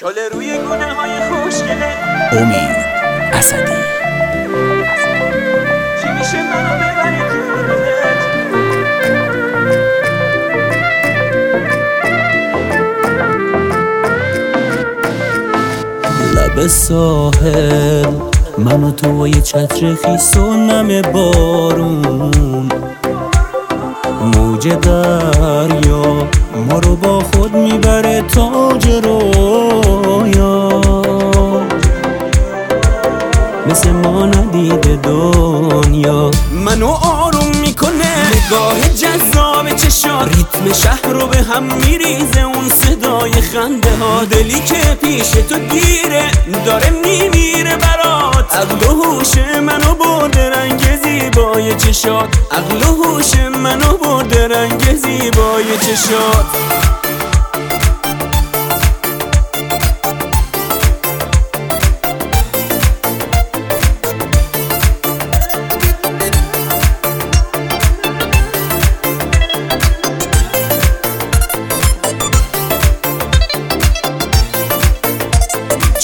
چاله روی گونه های خوشگله. امید اسدی چی میشه منو ببری لب ساحل من و تو و یه چتر خیس و نم بارون. موج دریا ما رو با خود می‌بره تاج رویا. مثل ما ندیده دنیا. منو آروم می‌کنه نگاه جذاب چشات ریتم شهر رو به هم میریزه اون صدای خنده ها. دلی که پیش تو گیره داره میمیره برات. عقل و هوش منو برده رنگ زیبای چشات عقل و هوش منو برده رنگ زیبای چشات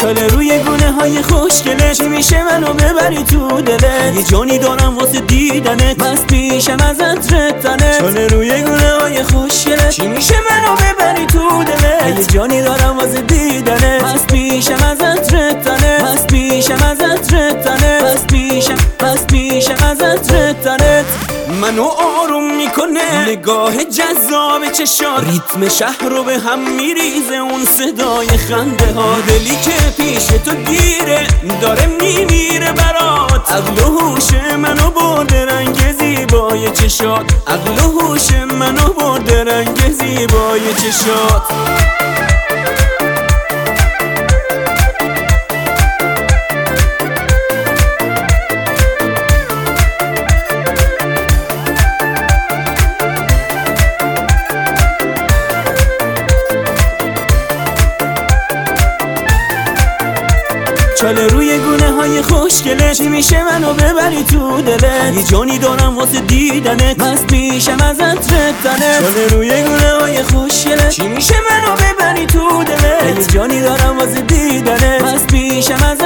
چاله روی گونه های خوشگله. چی میشه منو ببری تو دلت؟ یه جانی دارم واسه دیدنت. مست میشم از عطرت چاله روی گونه های خوشگله. چی میشه منو ببری تو دلت؟ یه جانی دارم واسه دیدنت. مست میشم از عطرت مست میشم از عطرت مست میشم مست میشم از عطرت منو آروم می‌کنه. نگاه جذاب چشات. ریتم شهر رو به هم میریزه. اون صدای خنده ها. دلی که پیش تو گیره. داره میمیره برات. عقل و هوش منو برده. رنگ زیبای چشات. عقل و هوش منو برده. رنگ زیبای چشات. چاله روی گونه های خوشگله. چی میشه منو ببری تو دلت؟ یه جانی دارم واسه دیدنت. مست میشم از عطرت چاله روی گونه های خوشگله. چی میشه منو ببری تو دلت؟ یه جانی دارم واسه دیدنت. مست میشم از